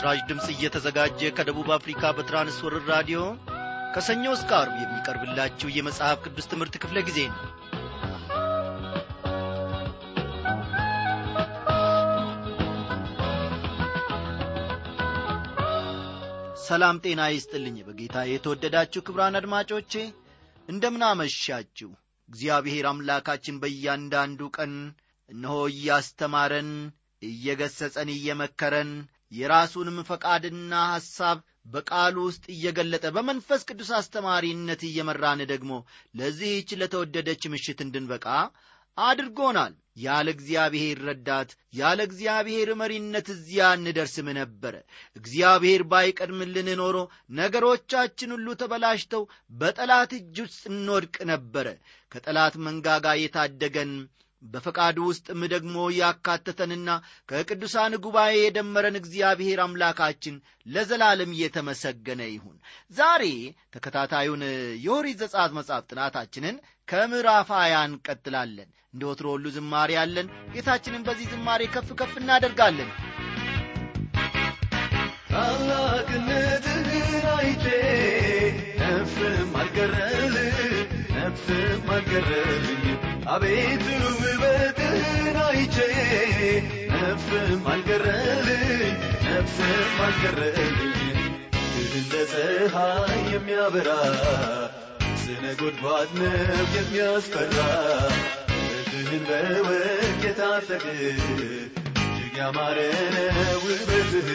ይህ በምስራች ድምፅ እየተዘጋጀ ከደቡብ አፍሪካ በትራንስወርር ራዲዮ ከሰኞ እስከ አርብ የሚቀርብላችሁ የመጽሐፍ ቅዱስ ትምህርት ክፍለ ጊዜ ነው። ሰላም ጤና ይስጥልኝ። በጌታ የተወደዳችሁ ክብራን አድማጮቼ እንደምናመሻችሁ። እግዚአብሔር አምላካችን በእያንዳንዱ ቀን እነሆ እያስተማረን እየገሰጸን እየመከረን የራሱንም ፈቃድና ሐሳብ በቃሉ ውስጥ እየገለጠ በመንፈስ ቅዱስ አስተማሪነት እየመራን ደግሞ ለዚህች ለተወደደች ምሽት እንድንበቃ አድርጎናል። ያለ እግዚአብሔር ረዳት ያለ እግዚአብሔር መሪነት እዚያ እንደርስም ነበረ እግዚአብሔር ባይቀድምልን ኖሮ ነገሮቻችን ሁሉ ተበላሽተው በጠላት እጅ ውስጥ እንወድቅ ነበረ ከጠላት መንጋጋ የታደገን በፈቃዱ ውስጥም ደግሞ ያካተተንና ከቅዱሳን ጉባኤ የደመረን እግዚአብሔር አምላካችን ለዘላለም እየተመሰገነ ይሁን። ዛሬ ተከታታዩን የኦሪት ዘጸአት መጽሐፍ ጥናታችንን ከምዕራፍ ሀያ እንቀጥላለን። እንደ ወትሮ ሁሉ ዝማሬ ያለን ጌታችንን በዚህ ዝማሬ ከፍ ከፍ እናደርጋለን። ታላቅነትህን አይቼ ነፍስም አልቀረልህ ነፍስም አልቀረልኝ አቤቱ ውበትህን አይቼ ነፍስም አልቀረልኝ ነፍስም አልቀረልኝ እንደ ፀሐይ የሚያበራ ስነ ጎድጓድ ነው የሚያስፈራ። ውበትህን በወርቅ የታጠቅ እጅግ ያማረ ነው ውበትህ።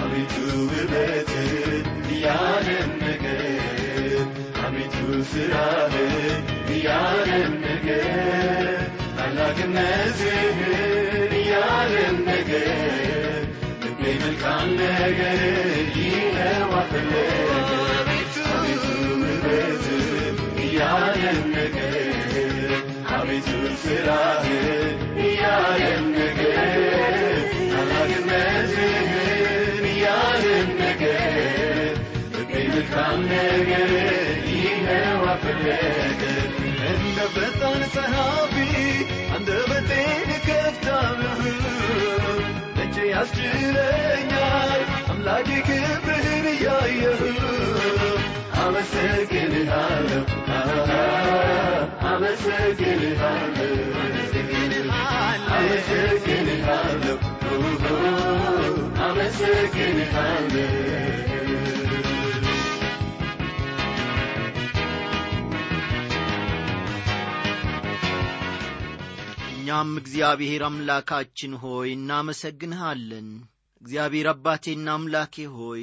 አቤቱ ውበትህ አቤቱ ስራህ እያደነቀ ታላቅነትህን እያደነቀ ልቤ መልካም ነገር ይኸው አፈለገ አቤቱ ውበትህ እያደነቀ አቤቱ ይኸው አፈለገ እንደ ፈጣን ጸሐፊ አንደበቴን ከፍታለህ እጄ ያስችለኛል አምላኬ ክብርህን እያየሁ አመሰግንሃለሁ አመሰግንሃለሁ አመሰግንሃለሁ አመሰግንሃለሁ እኛም እግዚአብሔር አምላካችን ሆይ እናመሰግንሃለን። እግዚአብሔር አባቴና አምላኬ ሆይ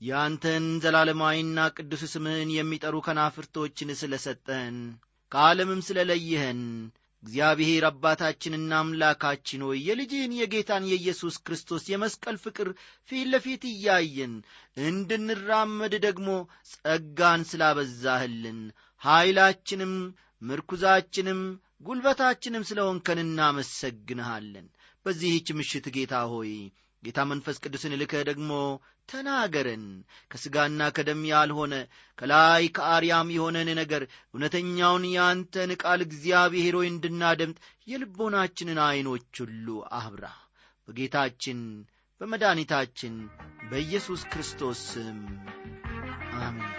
ያንተን ዘላለማዊና ቅዱስ ስምህን የሚጠሩ ከናፍርቶችን ስለ ሰጠን ከዓለምም ስለ ለይኸን እግዚአብሔር አባታችንና አምላካችን ሆይ የልጅህን የጌታን የኢየሱስ ክርስቶስ የመስቀል ፍቅር ፊት ለፊት እያየን እንድንራመድ ደግሞ ጸጋን ስላበዛህልን ኀይላችንም ምርኩዛችንም ጉልበታችንም ስለ ሆንከን እናመሰግንሃለን። በዚህች ምሽት ጌታ ሆይ ጌታ መንፈስ ቅዱስን ልከህ ደግሞ ተናገረን። ከሥጋና ከደም ያልሆነ ከላይ ከአርያም የሆነን ነገር እውነተኛውን ያንተን ቃል እግዚአብሔር ሆይ እንድናደምጥ የልቦናችንን ዐይኖች ሁሉ አብራ። በጌታችን በመድኃኒታችን በኢየሱስ ክርስቶስ ስም አሜን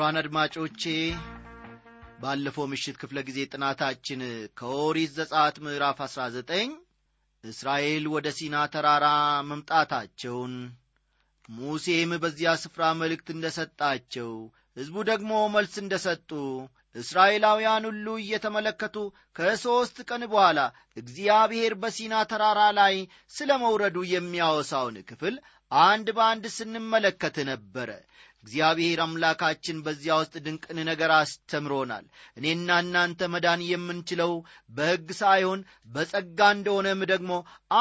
ክቡራን አድማጮቼ ባለፈው ምሽት ክፍለ ጊዜ ጥናታችን ከኦሪት ዘጻት ምዕራፍ 19 እስራኤል ወደ ሲና ተራራ መምጣታቸውን ሙሴም በዚያ ስፍራ መልእክት እንደ ሰጣቸው ሕዝቡ ደግሞ መልስ እንደ ሰጡ እስራኤላውያን ሁሉ እየተመለከቱ ከሦስት ቀን በኋላ እግዚአብሔር በሲና ተራራ ላይ ስለ መውረዱ የሚያወሳውን ክፍል አንድ በአንድ ስንመለከት ነበረ እግዚአብሔር አምላካችን በዚያ ውስጥ ድንቅን ነገር አስተምሮናል። እኔና እናንተ መዳን የምንችለው በሕግ ሳይሆን በጸጋ እንደሆነም ደግሞ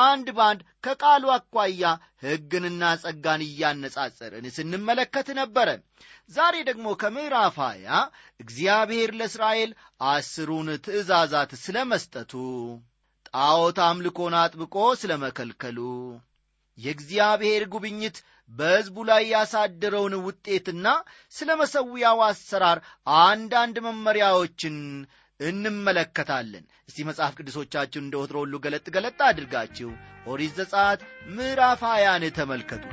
አንድ በአንድ ከቃሉ አኳያ ሕግንና ጸጋን እያነጻጸርን ስንመለከት ነበረ። ዛሬ ደግሞ ከምዕራፍ ሀያ እግዚአብሔር ለእስራኤል አስሩን ትእዛዛት ስለ መስጠቱ ጣዖት አምልኮን አጥብቆ ስለ መከልከሉ የእግዚአብሔር ጉብኝት በሕዝቡ ላይ ያሳደረውን ውጤትና ስለ መሠዊያው አሰራር አንዳንድ መመሪያዎችን እንመለከታለን። እስቲ መጽሐፍ ቅዱሶቻችሁን እንደ ወትሮ ሁሉ ገለጥ ገለጥ አድርጋችሁ ኦሪት ዘጸአት ምዕራፍ ሀያን ተመልከቱ።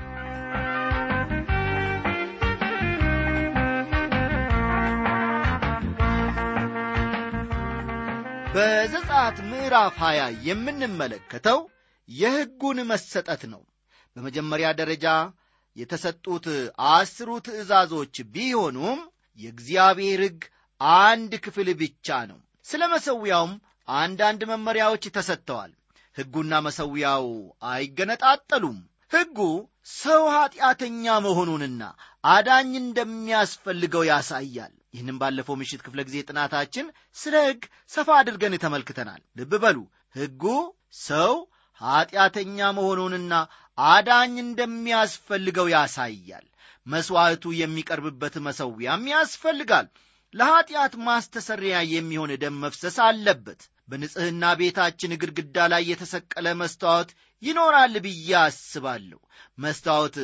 በዘጸአት ምዕራፍ 20 የምንመለከተው የሕጉን መሰጠት ነው። በመጀመሪያ ደረጃ የተሰጡት አስሩ ትእዛዞች ቢሆኑም የእግዚአብሔር ሕግ አንድ ክፍል ብቻ ነው። ስለ መሠዊያውም አንዳንድ መመሪያዎች ተሰጥተዋል። ሕጉና መሠዊያው አይገነጣጠሉም። ሕጉ ሰው ኀጢአተኛ መሆኑንና አዳኝ እንደሚያስፈልገው ያሳያል። ይህንም ባለፈው ምሽት ክፍለ ጊዜ ጥናታችን ስለ ሕግ ሰፋ አድርገን ተመልክተናል። ልብ በሉ ሕጉ ሰው ኀጢአተኛ መሆኑንና አዳኝ እንደሚያስፈልገው ያሳያል። መሥዋዕቱ የሚቀርብበት መሠዊያም ያስፈልጋል። ለኀጢአት ማስተሰሪያ የሚሆን ደም መፍሰስ አለበት። በንጽሕና ቤታችን ግድግዳ ላይ የተሰቀለ መስታወት ይኖራል ብዬ አስባለሁ። መስታወት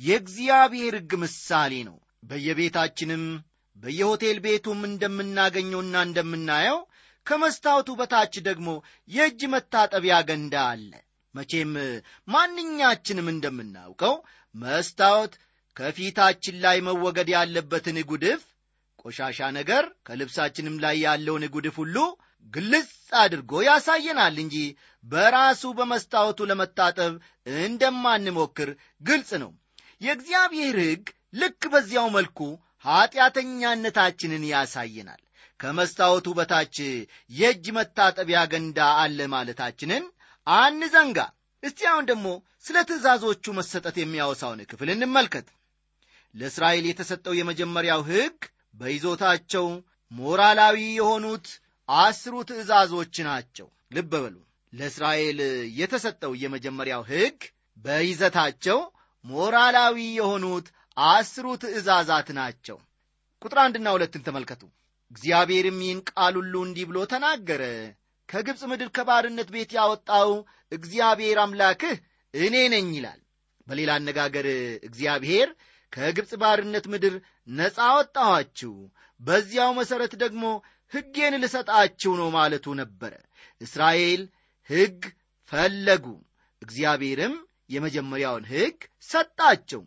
የእግዚአብሔር ሕግ ምሳሌ ነው። በየቤታችንም በየሆቴል ቤቱም እንደምናገኘውና እንደምናየው ከመስታወቱ በታች ደግሞ የእጅ መታጠቢያ ገንዳ አለ። መቼም ማንኛችንም እንደምናውቀው መስታወት ከፊታችን ላይ መወገድ ያለበትን ጉድፍ፣ ቆሻሻ ነገር ከልብሳችንም ላይ ያለውን ጉድፍ ሁሉ ግልጽ አድርጎ ያሳየናል እንጂ በራሱ በመስታወቱ ለመታጠብ እንደማንሞክር ግልጽ ነው። የእግዚአብሔር ሕግ ልክ በዚያው መልኩ ኀጢአተኛነታችንን ያሳየናል። ከመስታወቱ በታች የእጅ መታጠቢያ ገንዳ አለ ማለታችንን አንዘንጋ። እስቲ አሁን ደግሞ ስለ ትእዛዞቹ መሰጠት የሚያወሳውን ክፍል እንመልከት። ለእስራኤል የተሰጠው የመጀመሪያው ሕግ በይዞታቸው ሞራላዊ የሆኑት አስሩ ትእዛዞች ናቸው። ልብ በሉ። ለእስራኤል የተሰጠው የመጀመሪያው ሕግ በይዘታቸው ሞራላዊ የሆኑት አስሩ ትእዛዛት ናቸው። ቁጥር አንድና ሁለትን ተመልከቱ። እግዚአብሔርም ይህን ቃል ሁሉ እንዲህ ብሎ ተናገረ። ከግብፅ ምድር ከባርነት ቤት ያወጣው እግዚአብሔር አምላክህ እኔ ነኝ ይላል። በሌላ አነጋገር እግዚአብሔር ከግብፅ ባርነት ምድር ነፃ አወጣኋችሁ፣ በዚያው መሠረት ደግሞ ሕጌን ልሰጣችሁ ነው ማለቱ ነበረ። እስራኤል ሕግ ፈለጉ፣ እግዚአብሔርም የመጀመሪያውን ሕግ ሰጣቸው።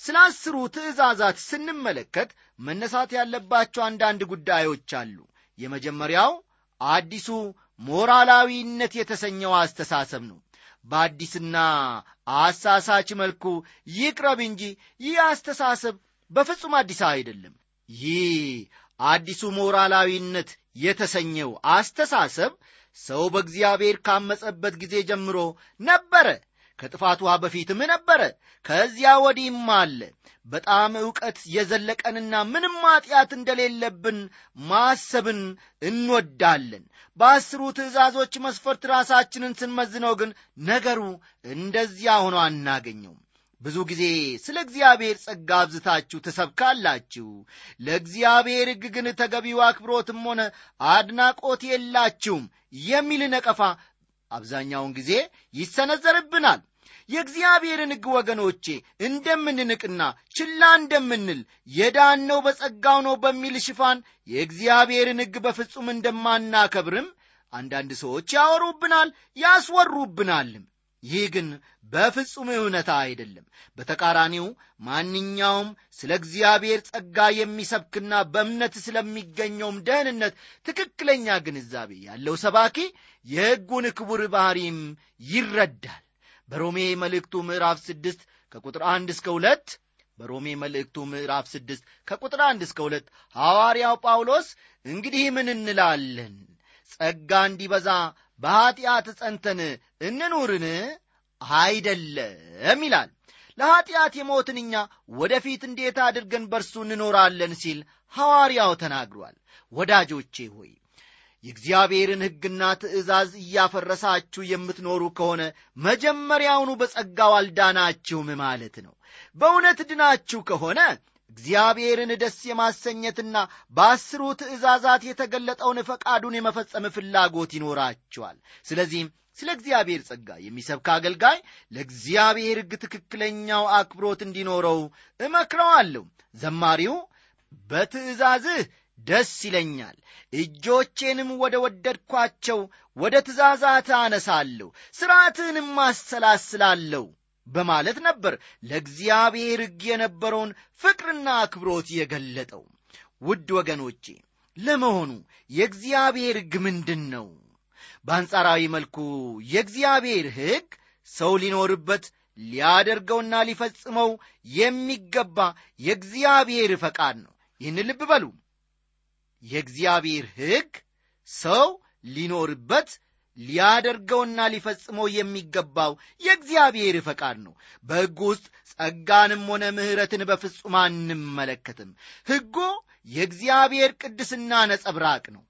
ስለ አስሩ ትእዛዛት ስንመለከት መነሳት ያለባቸው አንዳንድ ጉዳዮች አሉ። የመጀመሪያው አዲሱ ሞራላዊነት የተሰኘው አስተሳሰብ ነው። በአዲስና አሳሳች መልኩ ይቅረብ እንጂ ይህ አስተሳሰብ በፍጹም አዲስ አይደለም። ይህ አዲሱ ሞራላዊነት የተሰኘው አስተሳሰብ ሰው በእግዚአብሔር ካመጸበት ጊዜ ጀምሮ ነበረ። ከጥፋት ውሃ በፊትም ነበረ። ከዚያ ወዲህም አለ። በጣም ዕውቀት የዘለቀንና ምንም ኃጢአት እንደሌለብን ማሰብን እንወዳለን። በአስሩ ትእዛዞች መስፈርት ራሳችንን ስንመዝነው ግን ነገሩ እንደዚያ ሆኖ አናገኘውም። ብዙ ጊዜ ስለ እግዚአብሔር ጸጋ አብዝታችሁ ትሰብካላችሁ። ለእግዚአብሔር ሕግ ግን ተገቢው አክብሮትም ሆነ አድናቆት የላችሁም የሚል ነቀፋ አብዛኛውን ጊዜ ይሰነዘርብናል። የእግዚአብሔርን ሕግ ወገኖቼ እንደምንንቅና ችላ እንደምንል የዳነው በጸጋው ነው በሚል ሽፋን የእግዚአብሔርን ሕግ በፍጹም እንደማናከብርም አንዳንድ ሰዎች ያወሩብናል፣ ያስወሩብናልም። ይህ ግን በፍጹም እውነታ አይደለም። በተቃራኒው ማንኛውም ስለ እግዚአብሔር ጸጋ የሚሰብክና በእምነት ስለሚገኘውም ደህንነት ትክክለኛ ግንዛቤ ያለው ሰባኪ የሕጉን ክቡር ባሕሪም ይረዳል። በሮሜ መልእክቱ ምዕራፍ ስድስት ከቁጥር አንድ እስከ ሁለት በሮሜ መልእክቱ ምዕራፍ ስድስት ከቁጥር አንድ እስከ ሁለት ሐዋርያው ጳውሎስ እንግዲህ ምን እንላለን? ጸጋ እንዲበዛ በኀጢአት ጸንተን እንኑርን? አይደለም ይላል። ለኀጢአት የሞትን እኛ ወደፊት እንዴት አድርገን በርሱ እንኖራለን ሲል ሐዋርያው ተናግሯል። ወዳጆቼ ሆይ የእግዚአብሔርን ሕግና ትእዛዝ እያፈረሳችሁ የምትኖሩ ከሆነ መጀመሪያውኑ በጸጋው አልዳናችሁም ማለት ነው። በእውነት ድናችሁ ከሆነ እግዚአብሔርን ደስ የማሰኘትና በአስሩ ትእዛዛት የተገለጠውን ፈቃዱን የመፈጸም ፍላጎት ይኖራችኋል። ስለዚህም ስለ እግዚአብሔር ጸጋ የሚሰብክ አገልጋይ ለእግዚአብሔር ሕግ ትክክለኛው አክብሮት እንዲኖረው እመክረዋለሁ። ዘማሪው በትእዛዝህ ደስ ይለኛል፣ እጆቼንም ወደ ወደድኳቸው ወደ ትእዛዛት አነሳለሁ፣ ሥርዓትህንም አሰላስላለሁ በማለት ነበር ለእግዚአብሔር ሕግ የነበረውን ፍቅርና አክብሮት የገለጠው። ውድ ወገኖቼ ለመሆኑ የእግዚአብሔር ሕግ ምንድን ነው? በአንጻራዊ መልኩ የእግዚአብሔር ሕግ ሰው ሊኖርበት ሊያደርገውና ሊፈጽመው የሚገባ የእግዚአብሔር ፈቃድ ነው። ይህን ልብ በሉ። የእግዚአብሔር ሕግ ሰው ሊኖርበት ሊያደርገውና ሊፈጽመው የሚገባው የእግዚአብሔር ፈቃድ ነው። በሕጉ ውስጥ ጸጋንም ሆነ ምሕረትን በፍጹም አንመለከትም። ሕጉ የእግዚአብሔር ቅድስና ነጸብራቅ ነው።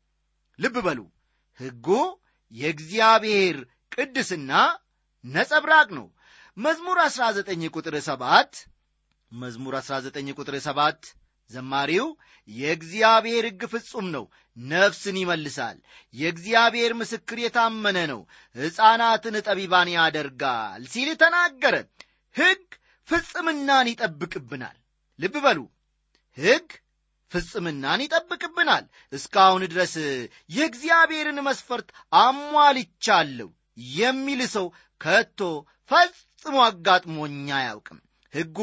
ልብ በሉ። ሕጉ የእግዚአብሔር ቅድስና ነጸብራቅ ነው። መዝሙር 19 ቁጥር 7 መዝሙር 19 ቁጥር 7 ዘማሪው የእግዚአብሔር ሕግ ፍጹም ነው፣ ነፍስን ይመልሳል። የእግዚአብሔር ምስክር የታመነ ነው፣ ሕፃናትን ጠቢባን ያደርጋል ሲል ተናገረ። ሕግ ፍጽምናን ይጠብቅብናል። ልብ በሉ ሕግ ፍጽምናን ይጠብቅብናል። እስካሁን ድረስ የእግዚአብሔርን መስፈርት አሟልቻለሁ የሚል ሰው ከቶ ፈጽሞ አጋጥሞኛ አያውቅም። ሕጉ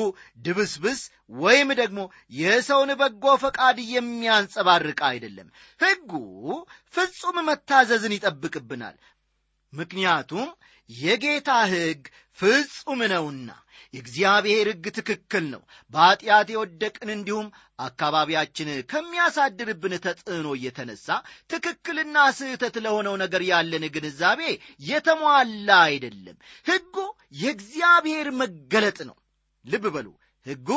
ድብስብስ ወይም ደግሞ የሰውን በጎ ፈቃድ የሚያንጸባርቅ አይደለም። ሕጉ ፍጹም መታዘዝን ይጠብቅብናል። ምክንያቱም የጌታ ሕግ ፍጹም ነውና። የእግዚአብሔር ሕግ ትክክል ነው። በኀጢአት የወደቅን እንዲሁም አካባቢያችን ከሚያሳድርብን ተጽዕኖ እየተነሳ ትክክልና ስህተት ለሆነው ነገር ያለን ግንዛቤ የተሟላ አይደለም። ሕጉ የእግዚአብሔር መገለጥ ነው። ልብ በሉ፣ ሕጉ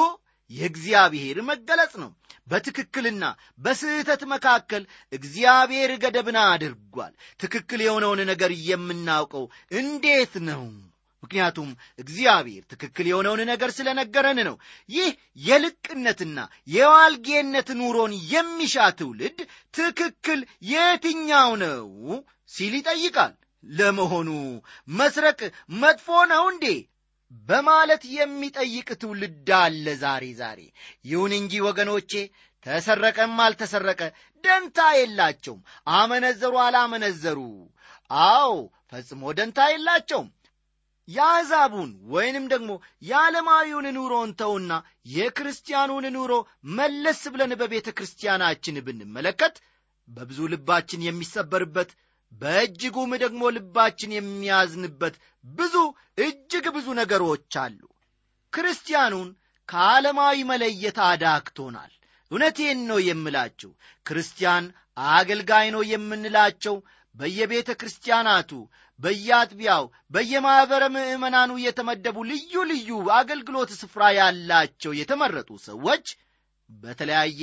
የእግዚአብሔር መገለጽ ነው። በትክክልና በስህተት መካከል እግዚአብሔር ገደብን አድርጓል። ትክክል የሆነውን ነገር የምናውቀው እንዴት ነው? ምክንያቱም እግዚአብሔር ትክክል የሆነውን ነገር ስለነገረን ነው። ይህ የልቅነትና የዋልጌነት ኑሮን የሚሻ ትውልድ ትክክል የትኛው ነው ሲል ይጠይቃል። ለመሆኑ መስረቅ መጥፎ ነው እንዴ በማለት የሚጠይቅ ትውልድ አለ ዛሬ ዛሬ። ይሁን እንጂ ወገኖቼ ተሰረቀም አልተሰረቀ ደንታ የላቸውም። አመነዘሩ አላመነዘሩ፣ አዎ ፈጽሞ ደንታ የላቸውም። የአሕዛቡን ወይንም ደግሞ የዓለማዊውን ኑሮ እንተውና የክርስቲያኑን ኑሮ መለስ ብለን በቤተ ክርስቲያናችን ብንመለከት በብዙ ልባችን የሚሰበርበት በእጅጉም ደግሞ ልባችን የሚያዝንበት ብዙ እጅግ ብዙ ነገሮች አሉ። ክርስቲያኑን ከዓለማዊ መለየት አዳክቶናል። እውነቴን ነው የምላችሁ። ክርስቲያን አገልጋይ ነው የምንላቸው በየቤተ ክርስቲያናቱ፣ በየአጥቢያው፣ በየማኅበረ ምዕመናኑ የተመደቡ ልዩ ልዩ አገልግሎት ስፍራ ያላቸው የተመረጡ ሰዎች በተለያየ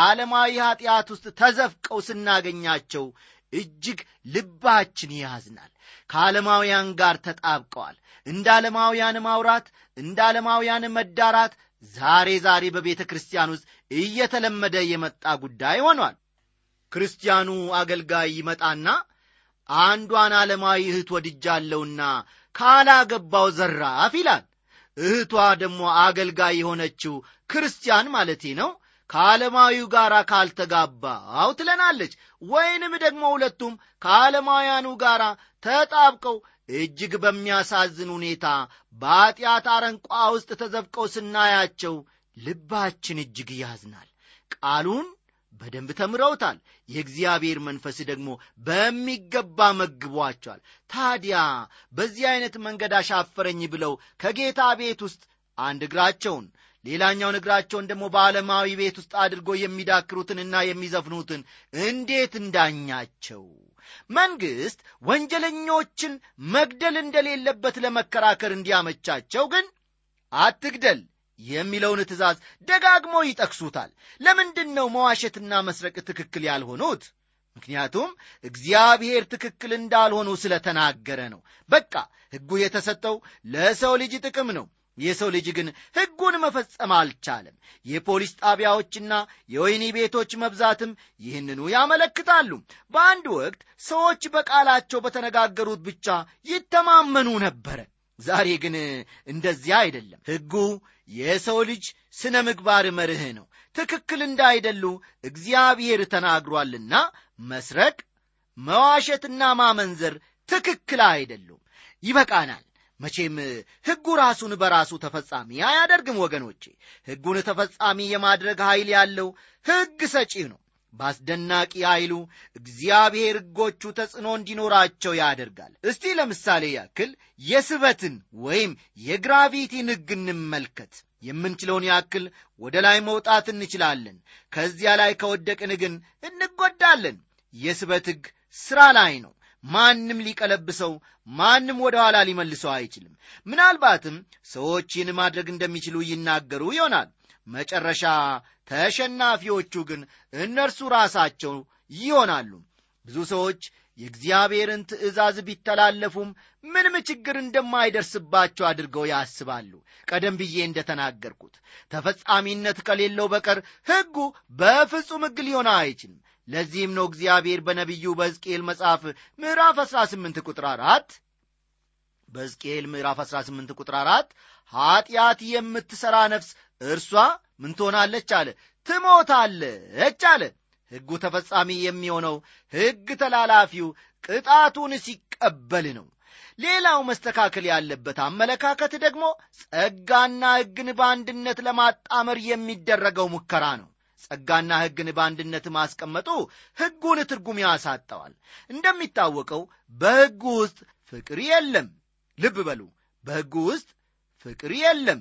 ዓለማዊ ኀጢአት ውስጥ ተዘፍቀው ስናገኛቸው እጅግ ልባችን ያዝናል። ከዓለማውያን ጋር ተጣብቀዋል። እንደ ዓለማውያን ማውራት፣ እንደ ዓለማውያን መዳራት ዛሬ ዛሬ በቤተ ክርስቲያን ውስጥ እየተለመደ የመጣ ጉዳይ ሆኗል። ክርስቲያኑ አገልጋይ ይመጣና አንዷን ዓለማዊ እህት ወድጃለሁና ካላገባው ዘራፍ ይላል። እህቷ ደግሞ አገልጋይ የሆነችው ክርስቲያን ማለቴ ነው ከዓለማዊው ጋር ካልተጋባው ትለናለች። ወይንም ደግሞ ሁለቱም ከዓለማውያኑ ጋር ተጣብቀው እጅግ በሚያሳዝን ሁኔታ በኀጢአት አረንቋ ውስጥ ተዘፍቀው ስናያቸው ልባችን እጅግ ያዝናል። ቃሉን በደንብ ተምረውታል። የእግዚአብሔር መንፈስ ደግሞ በሚገባ መግቧቸዋል። ታዲያ በዚህ ዐይነት መንገድ አሻፈረኝ ብለው ከጌታ ቤት ውስጥ አንድ እግራቸውን ሌላኛውን እግራቸውን ደግሞ በዓለማዊ ቤት ውስጥ አድርጎ የሚዳክሩትንና የሚዘፍኑትን እንዴት እንዳኛቸው መንግሥት ወንጀለኞችን መግደል እንደሌለበት ለመከራከር እንዲያመቻቸው ግን አትግደል የሚለውን ትእዛዝ ደጋግሞ ይጠቅሱታል። ለምንድን ነው መዋሸትና መስረቅ ትክክል ያልሆኑት? ምክንያቱም እግዚአብሔር ትክክል እንዳልሆኑ ስለተናገረ ነው። በቃ ሕጉ የተሰጠው ለሰው ልጅ ጥቅም ነው። የሰው ልጅ ግን ሕጉን መፈጸም አልቻለም። የፖሊስ ጣቢያዎችና የወህኒ ቤቶች መብዛትም ይህንኑ ያመለክታሉ። በአንድ ወቅት ሰዎች በቃላቸው በተነጋገሩት ብቻ ይተማመኑ ነበረ። ዛሬ ግን እንደዚያ አይደለም። ሕጉ የሰው ልጅ ስነ ምግባር መርህ ነው። ትክክል እንዳይደሉ እግዚአብሔር ተናግሯልና መስረቅ፣ መዋሸትና ማመንዘር ትክክል አይደሉም። ይበቃናል። መቼም ሕጉ ራሱን በራሱ ተፈጻሚ አያደርግም ወገኖቼ። ሕጉን ተፈጻሚ የማድረግ ኃይል ያለው ሕግ ሰጪ ነው። በአስደናቂ ኃይሉ እግዚአብሔር ሕጎቹ ተጽዕኖ እንዲኖራቸው ያደርጋል። እስቲ ለምሳሌ ያክል የስበትን ወይም የግራቪቲን ሕግ እንመልከት። የምንችለውን ያክል ወደ ላይ መውጣት እንችላለን። ከዚያ ላይ ከወደቅን ግን እንጎዳለን። የስበት ሕግ ሥራ ላይ ነው። ማንም ሊቀለብሰው ማንም ወደ ኋላ ሊመልሰው አይችልም። ምናልባትም ሰዎች ይህን ማድረግ እንደሚችሉ ይናገሩ ይሆናል። መጨረሻ ተሸናፊዎቹ ግን እነርሱ ራሳቸው ይሆናሉ። ብዙ ሰዎች የእግዚአብሔርን ትእዛዝ ቢተላለፉም ምንም ችግር እንደማይደርስባቸው አድርገው ያስባሉ። ቀደም ብዬ እንደተናገርኩት ተፈጻሚነት ከሌለው በቀር ሕጉ በፍጹም ሕግ ሊሆን አይችልም። ለዚህም ነው እግዚአብሔር በነቢዩ በሕዝቅኤል መጽሐፍ ምዕራፍ 18 ቁጥር 4 በሕዝቅኤል ምዕራፍ 18 ቁጥር 4 ኀጢአት የምትሠራ ነፍስ እርሷ ምን ትሆናለች አለ ትሞታለች አለ። ሕጉ ተፈጻሚ የሚሆነው ሕግ ተላላፊው ቅጣቱን ሲቀበል ነው። ሌላው መስተካከል ያለበት አመለካከት ደግሞ ጸጋና ሕግን በአንድነት ለማጣመር የሚደረገው ሙከራ ነው። ጸጋና ሕግን በአንድነት ማስቀመጡ ሕጉን ትርጉም ያሳጠዋል። እንደሚታወቀው በሕጉ ውስጥ ፍቅር የለም። ልብ በሉ፣ በሕጉ ውስጥ ፍቅር የለም።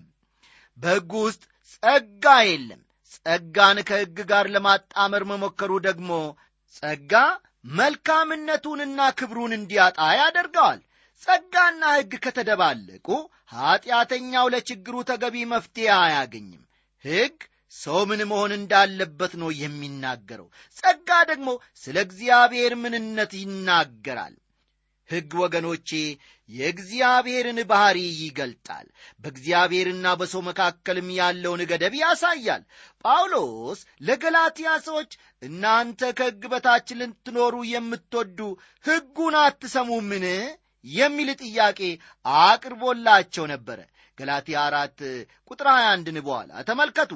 በሕጉ ውስጥ ጸጋ የለም። ጸጋን ከሕግ ጋር ለማጣመር መሞከሩ ደግሞ ጸጋ መልካምነቱንና ክብሩን እንዲያጣ ያደርገዋል። ጸጋና ሕግ ከተደባለቁ ኀጢአተኛው ለችግሩ ተገቢ መፍትሔ አያገኝም። ሕግ ሰው ምን መሆን እንዳለበት ነው የሚናገረው። ጸጋ ደግሞ ስለ እግዚአብሔር ምንነት ይናገራል። ሕግ ወገኖቼ የእግዚአብሔርን ባሕሪ ይገልጣል። በእግዚአብሔርና በሰው መካከልም ያለውን ገደብ ያሳያል። ጳውሎስ ለገላትያ ሰዎች እናንተ ከሕግ በታች ልትኖሩ የምትወዱ ሕጉን አትሰሙምን የሚል ጥያቄ አቅርቦላቸው ነበረ። ገላትያ አራት ቁጥር 21ን በኋላ ተመልከቱ።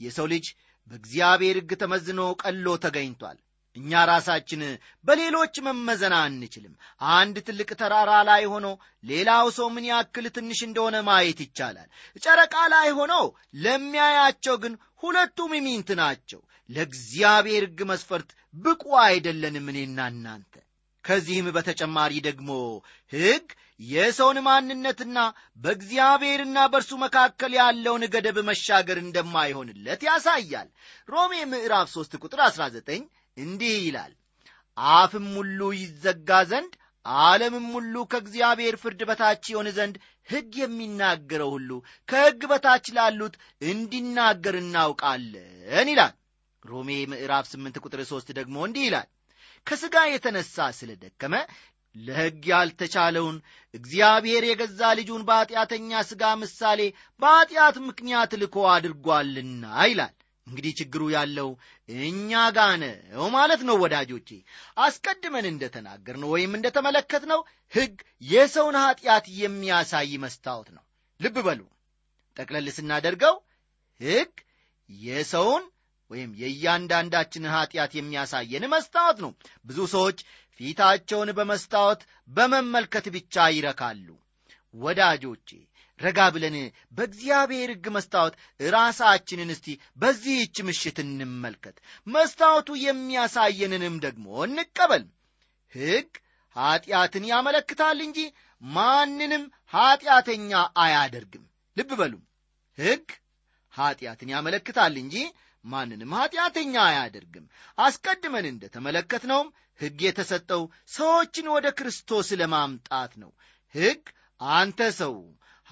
የሰው ልጅ በእግዚአብሔር ሕግ ተመዝኖ ቀሎ ተገኝቷል። እኛ ራሳችን በሌሎች መመዘን አንችልም። አንድ ትልቅ ተራራ ላይ ሆኖ ሌላው ሰው ምን ያክል ትንሽ እንደሆነ ማየት ይቻላል። ጨረቃ ላይ ሆኖ ለሚያያቸው ግን ሁለቱም ሚንት ናቸው። ለእግዚአብሔር ሕግ መስፈርት ብቁ አይደለንም እኔና እናንተ። ከዚህም በተጨማሪ ደግሞ ሕግ የሰውን ማንነትና በእግዚአብሔርና በእርሱ መካከል ያለውን ገደብ መሻገር እንደማይሆንለት ያሳያል። ሮሜ ምዕራፍ 3 ቁጥር 19 እንዲህ ይላል፣ አፍም ሁሉ ይዘጋ ዘንድ ዓለምም ሁሉ ከእግዚአብሔር ፍርድ በታች ይሆን ዘንድ ሕግ የሚናገረው ሁሉ ከሕግ በታች ላሉት እንዲናገር እናውቃለን ይላል። ሮሜ ምዕራፍ 8 ቁጥር 3 ደግሞ እንዲህ ይላል ከሥጋ የተነሣ ስለ ደከመ ለሕግ ያልተቻለውን እግዚአብሔር የገዛ ልጁን በኀጢአተኛ ሥጋ ምሳሌ በኀጢአት ምክንያት ልኮ አድርጓልና ይላል። እንግዲህ ችግሩ ያለው እኛ ጋ ነው ማለት ነው ወዳጆቼ። አስቀድመን እንደ ተናገርነው ወይም እንደ ተመለከትነው ሕግ የሰውን ኀጢአት የሚያሳይ መስታወት ነው። ልብ በሉ፣ ጠቅለል ስናደርገው ሕግ የሰውን ወይም የእያንዳንዳችንን ኀጢአት የሚያሳየን መስታወት ነው። ብዙ ሰዎች ፊታቸውን በመስታወት በመመልከት ብቻ ይረካሉ። ወዳጆቼ ረጋ ብለን በእግዚአብሔር ሕግ መስታወት ራሳችንን እስቲ በዚህች ምሽት እንመልከት። መስታወቱ የሚያሳየንንም ደግሞ እንቀበል። ሕግ ኀጢአትን ያመለክታል እንጂ ማንንም ኀጢአተኛ አያደርግም። ልብ በሉ ሕግ ኀጢአትን ያመለክታል እንጂ ማንንም ኀጢአተኛ አያደርግም። አስቀድመን እንደ ተመለከትነውም ሕግ የተሰጠው ሰዎችን ወደ ክርስቶስ ለማምጣት ነው። ሕግ አንተ ሰው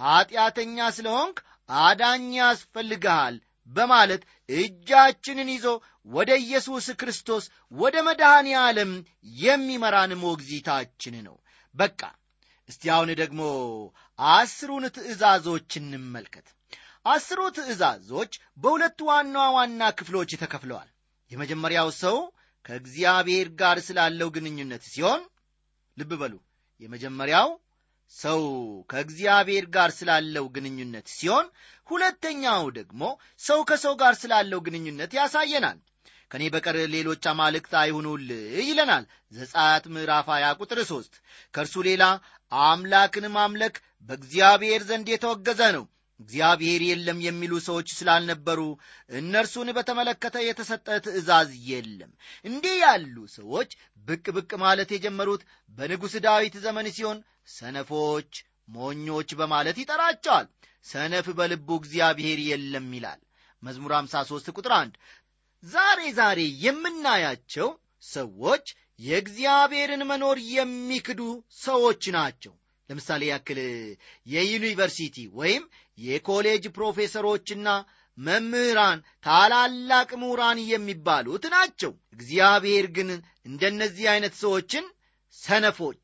ኀጢአተኛ ስለ ሆንክ አዳኝ ያስፈልግሃል በማለት እጃችንን ይዞ ወደ ኢየሱስ ክርስቶስ ወደ መድኃኔ ዓለም የሚመራን ሞግዚታችን ነው። በቃ እስቲ አሁን ደግሞ አስሩን ትእዛዞች እንመልከት አስሩ ትእዛዞች በሁለት ዋና ዋና ክፍሎች ተከፍለዋል የመጀመሪያው ሰው ከእግዚአብሔር ጋር ስላለው ግንኙነት ሲሆን ልብ በሉ የመጀመሪያው ሰው ከእግዚአብሔር ጋር ስላለው ግንኙነት ሲሆን ሁለተኛው ደግሞ ሰው ከሰው ጋር ስላለው ግንኙነት ያሳየናል። ከእኔ በቀር ሌሎች አማልክት አይሁኑል ይለናል ዘጻት ምዕራፍ 20 ቁጥር 3 ከእርሱ ሌላ አምላክን ማምለክ በእግዚአብሔር ዘንድ የተወገዘ ነው። እግዚአብሔር የለም የሚሉ ሰዎች ስላልነበሩ እነርሱን በተመለከተ የተሰጠ ትእዛዝ የለም። እንዲህ ያሉ ሰዎች ብቅ ብቅ ማለት የጀመሩት በንጉሥ ዳዊት ዘመን ሲሆን ሰነፎች ሞኞች በማለት ይጠራቸዋል። ሰነፍ በልቡ እግዚአብሔር የለም ይላል። መዝሙር 53 ቁጥር 1 ዛሬ ዛሬ የምናያቸው ሰዎች የእግዚአብሔርን መኖር የሚክዱ ሰዎች ናቸው። ለምሳሌ ያክል የዩኒቨርሲቲ ወይም የኮሌጅ ፕሮፌሰሮችና መምህራን ታላላቅ ምሁራን የሚባሉት ናቸው። እግዚአብሔር ግን እንደነዚህ አይነት ሰዎችን ሰነፎች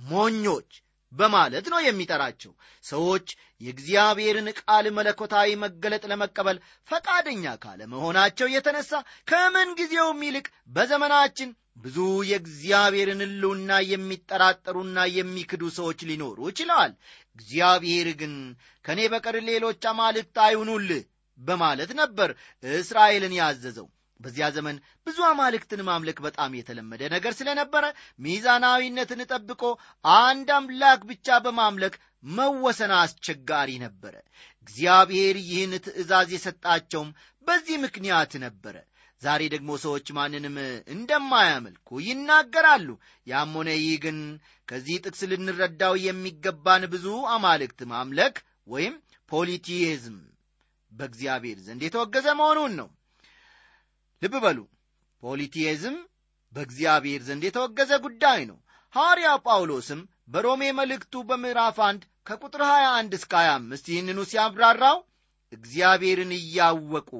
ሞኞች በማለት ነው የሚጠራቸው። ሰዎች የእግዚአብሔርን ቃል መለኮታዊ መገለጥ ለመቀበል ፈቃደኛ ካለመሆናቸው የተነሳ ከምን ጊዜውም ይልቅ በዘመናችን ብዙ የእግዚአብሔርን ሕልውና የሚጠራጠሩና የሚክዱ ሰዎች ሊኖሩ ችለዋል እግዚአብሔር ግን ከእኔ በቀር ሌሎች አማልክት አይሁኑልህ በማለት ነበር እስራኤልን ያዘዘው በዚያ ዘመን ብዙ አማልክትን ማምለክ በጣም የተለመደ ነገር ስለነበረ ሚዛናዊነትን ጠብቆ አንድ አምላክ ብቻ በማምለክ መወሰን አስቸጋሪ ነበረ። እግዚአብሔር ይህን ትእዛዝ የሰጣቸውም በዚህ ምክንያት ነበረ። ዛሬ ደግሞ ሰዎች ማንንም እንደማያመልኩ ይናገራሉ። ያም ሆነ ይህ ግን ከዚህ ጥቅስ ልንረዳው የሚገባን ብዙ አማልክት ማምለክ ወይም ፖሊቲዝም በእግዚአብሔር ዘንድ የተወገዘ መሆኑን ነው ልብ በሉ። ፖሊቲዝም በእግዚአብሔር ዘንድ የተወገዘ ጉዳይ ነው። ሐዋርያ ጳውሎስም በሮሜ መልእክቱ በምዕራፍ 1 ከቁጥር 21 እስከ 25 ይህንኑ ሲያብራራው እግዚአብሔርን እያወቁ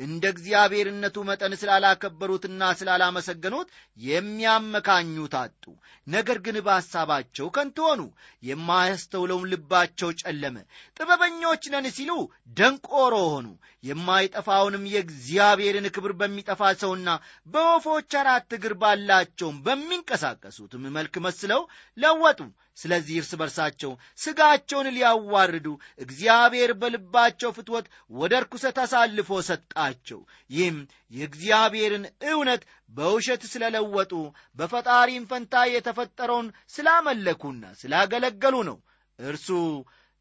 እንደ እግዚአብሔርነቱ መጠን ስላላከበሩትና ስላላመሰገኑት የሚያመካኙት አጡ። ነገር ግን በሐሳባቸው ከንቱ ሆኑ። የማያስተውለውም ልባቸው ጨለመ። ጥበበኞች ነን ሲሉ ደንቆሮ ሆኑ። የማይጠፋውንም የእግዚአብሔርን ክብር በሚጠፋ ሰውና በወፎች አራት እግር ባላቸውም በሚንቀሳቀሱትም መልክ መስለው ለወጡ ስለዚህ እርስ በርሳቸው ሥጋቸውን ሊያዋርዱ እግዚአብሔር በልባቸው ፍትወት ወደ ርኩሰት አሳልፎ ሰጣቸው። ይህም የእግዚአብሔርን እውነት በውሸት ስለለወጡ በፈጣሪም ፈንታ የተፈጠረውን ስላመለኩና ስላገለገሉ ነው። እርሱ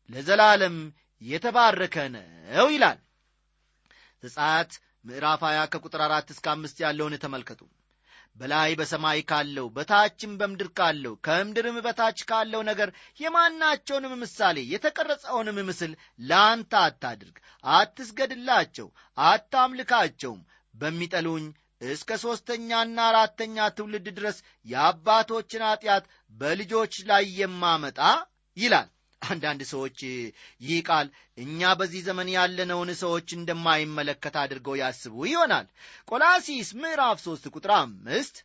ለዘላለም የተባረከ ነው ይላል። ዘጻት ምዕራፍ 20 ከቁጥር 4 እስከ 5 ያለውን ተመልከቱ በላይ በሰማይ ካለው በታችም በምድር ካለው ከምድርም በታች ካለው ነገር የማናቸውንም ምሳሌ የተቀረጸውንም ምስል ለአንተ አታድርግ። አትስገድላቸው አታምልካቸውም። በሚጠሉኝ እስከ ሦስተኛና አራተኛ ትውልድ ድረስ የአባቶችን ኀጢአት በልጆች ላይ የማመጣ ይላል አንዳንድ ሰዎች ይህ ቃል እኛ በዚህ ዘመን ያለነውን ሰዎች እንደማይመለከት አድርገው ያስቡ ይሆናል። ቆላሲስ ምዕራፍ 3 ቁጥር አምስት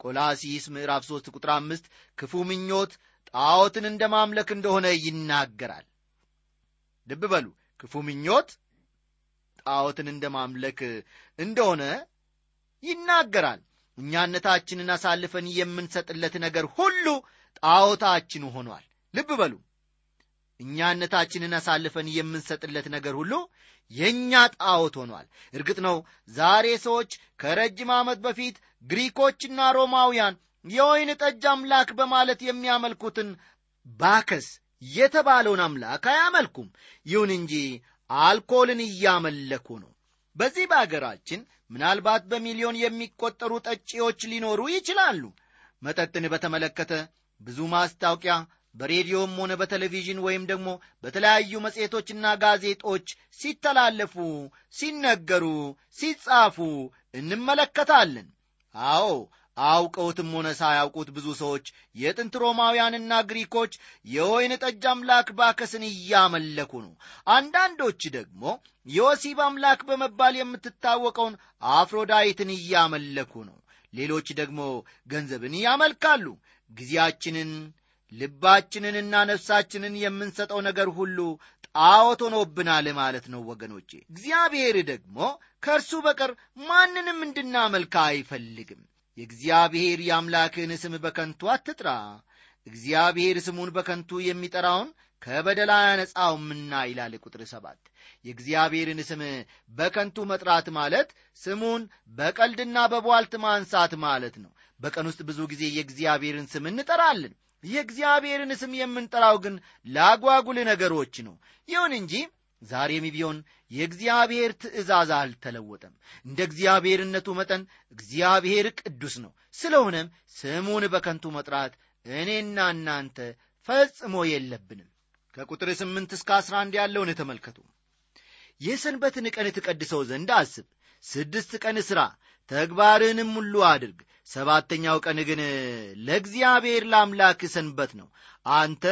ቆላሲስ ምዕራፍ 3 ቁጥር አምስት ክፉ ምኞት ጣዖትን እንደ ማምለክ እንደሆነ ይናገራል። ልብ በሉ። ክፉ ምኞት ጣዖትን እንደ ማምለክ እንደሆነ ይናገራል። እኛነታችንን አሳልፈን የምንሰጥለት ነገር ሁሉ ጣዖታችን ሆኗል። ልብ በሉ እኛነታችንን አሳልፈን የምንሰጥለት ነገር ሁሉ የእኛ ጣዖት ሆኗል። እርግጥ ነው ዛሬ ሰዎች ከረጅም ዓመት በፊት ግሪኮችና ሮማውያን የወይን ጠጅ አምላክ በማለት የሚያመልኩትን ባከስ የተባለውን አምላክ አያመልኩም። ይሁን እንጂ አልኮልን እያመለኩ ነው። በዚህ በአገራችን ምናልባት በሚሊዮን የሚቆጠሩ ጠጪዎች ሊኖሩ ይችላሉ። መጠጥን በተመለከተ ብዙ ማስታወቂያ በሬዲዮም ሆነ በቴሌቪዥን ወይም ደግሞ በተለያዩ መጽሔቶችና ጋዜጦች ሲተላለፉ ሲነገሩ ሲጻፉ እንመለከታለን። አዎ አውቀውትም ሆነ ሳያውቁት ብዙ ሰዎች የጥንት ሮማውያንና ግሪኮች የወይን ጠጅ አምላክ ባከስን እያመለኩ ነው። አንዳንዶች ደግሞ የወሲብ አምላክ በመባል የምትታወቀውን አፍሮዳይትን እያመለኩ ነው። ሌሎች ደግሞ ገንዘብን ያመልካሉ። ጊዜያችንን ልባችንንና ነፍሳችንን የምንሰጠው ነገር ሁሉ ጣዖት ሆኖብናል ማለት ነው ወገኖቼ። እግዚአብሔር ደግሞ ከእርሱ በቀር ማንንም እንድናመልክ አይፈልግም። የእግዚአብሔር የአምላክህን ስም በከንቱ አትጥራ። እግዚአብሔር ስሙን በከንቱ የሚጠራውን ከበደል አያነጻውምና ይላል ቁጥር ሰባት። የእግዚአብሔርን ስም በከንቱ መጥራት ማለት ስሙን በቀልድና በቧልት ማንሳት ማለት ነው። በቀን ውስጥ ብዙ ጊዜ የእግዚአብሔርን ስም እንጠራለን የእግዚአብሔርን ስም የምንጠራው ግን ላጓጉል ነገሮች ነው። ይሁን እንጂ ዛሬም ቢሆን የእግዚአብሔር ትእዛዝ አልተለወጠም። እንደ እግዚአብሔርነቱ መጠን እግዚአብሔር ቅዱስ ነው። ስለሆነም ስሙን በከንቱ መጥራት እኔና እናንተ ፈጽሞ የለብንም። ከቁጥር ስምንት እስከ አስራ አንድ ያለውን ተመልከቱ። የሰንበትን ቀን ትቀድሰው ዘንድ አስብ። ስድስት ቀን ሥራ ተግባርህንም ሁሉ አድርግ ሰባተኛው ቀን ግን ለእግዚአብሔር ለአምላክ ሰንበት ነው። አንተ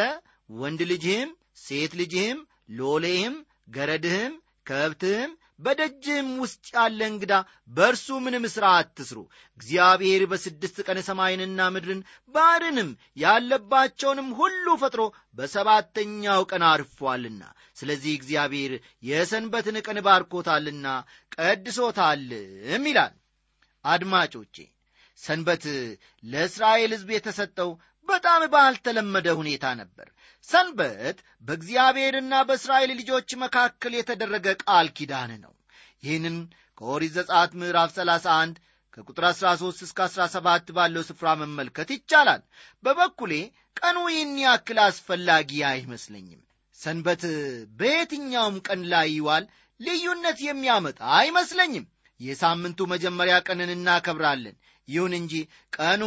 ወንድ ልጅህም ሴት ልጅህም ሎሌህም ገረድህም ከብትህም በደጅህም ውስጥ ያለ እንግዳ በእርሱ ምንም ሥራ አትስሩ። እግዚአብሔር በስድስት ቀን ሰማይንና ምድርን ባርንም ያለባቸውንም ሁሉ ፈጥሮ በሰባተኛው ቀን አርፏልና። ስለዚህ እግዚአብሔር የሰንበትን ቀን ባርኮታልና ቀድሶታልም ይላል። አድማጮቼ ሰንበት ለእስራኤል ሕዝብ የተሰጠው በጣም ባልተለመደ ሁኔታ ነበር። ሰንበት በእግዚአብሔርና በእስራኤል ልጆች መካከል የተደረገ ቃል ኪዳን ነው። ይህንን ከኦሪት ዘጸአት ምዕራፍ 31 ከቁጥር 13 እስከ 17 ባለው ስፍራ መመልከት ይቻላል። በበኩሌ ቀኑ ይህን ያክል አስፈላጊ አይመስለኝም። ሰንበት በየትኛውም ቀን ላይ ይዋል ልዩነት የሚያመጣ አይመስለኝም። የሳምንቱ መጀመሪያ ቀንን እናከብራለን ይሁን እንጂ ቀኑ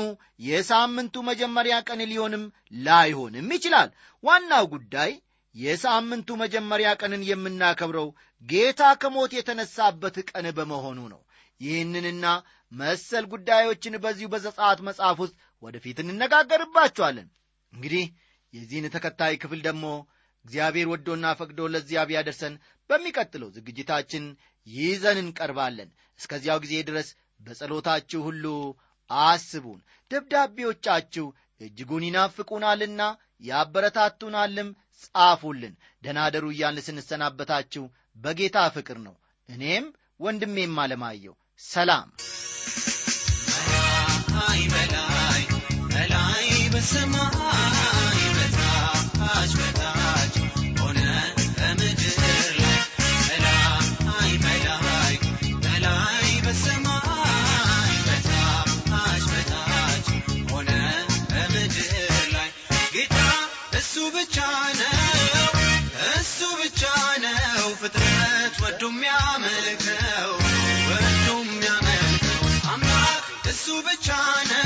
የሳምንቱ መጀመሪያ ቀን ሊሆንም ላይሆንም ይችላል። ዋናው ጉዳይ የሳምንቱ መጀመሪያ ቀንን የምናከብረው ጌታ ከሞት የተነሳበት ቀን በመሆኑ ነው። ይህንንና መሰል ጉዳዮችን በዚሁ በዘጻት መጽሐፍ ውስጥ ወደፊት እንነጋገርባቸዋለን። እንግዲህ የዚህን ተከታይ ክፍል ደግሞ እግዚአብሔር ወዶና ፈቅዶ ለዚያ ቢያደርሰን በሚቀጥለው ዝግጅታችን ይዘን እንቀርባለን። እስከዚያው ጊዜ ድረስ በጸሎታችሁ ሁሉ አስቡን። ደብዳቤዎቻችሁ እጅጉን ይናፍቁናልና ያበረታቱናልም። ጻፉልን። ደናደሩ እያልን ስንሰናበታችሁ በጌታ ፍቅር ነው። እኔም ወንድሜም አለማየው ሰላም። በላይ በላይ በሰማይ እሱ ብቻ ነው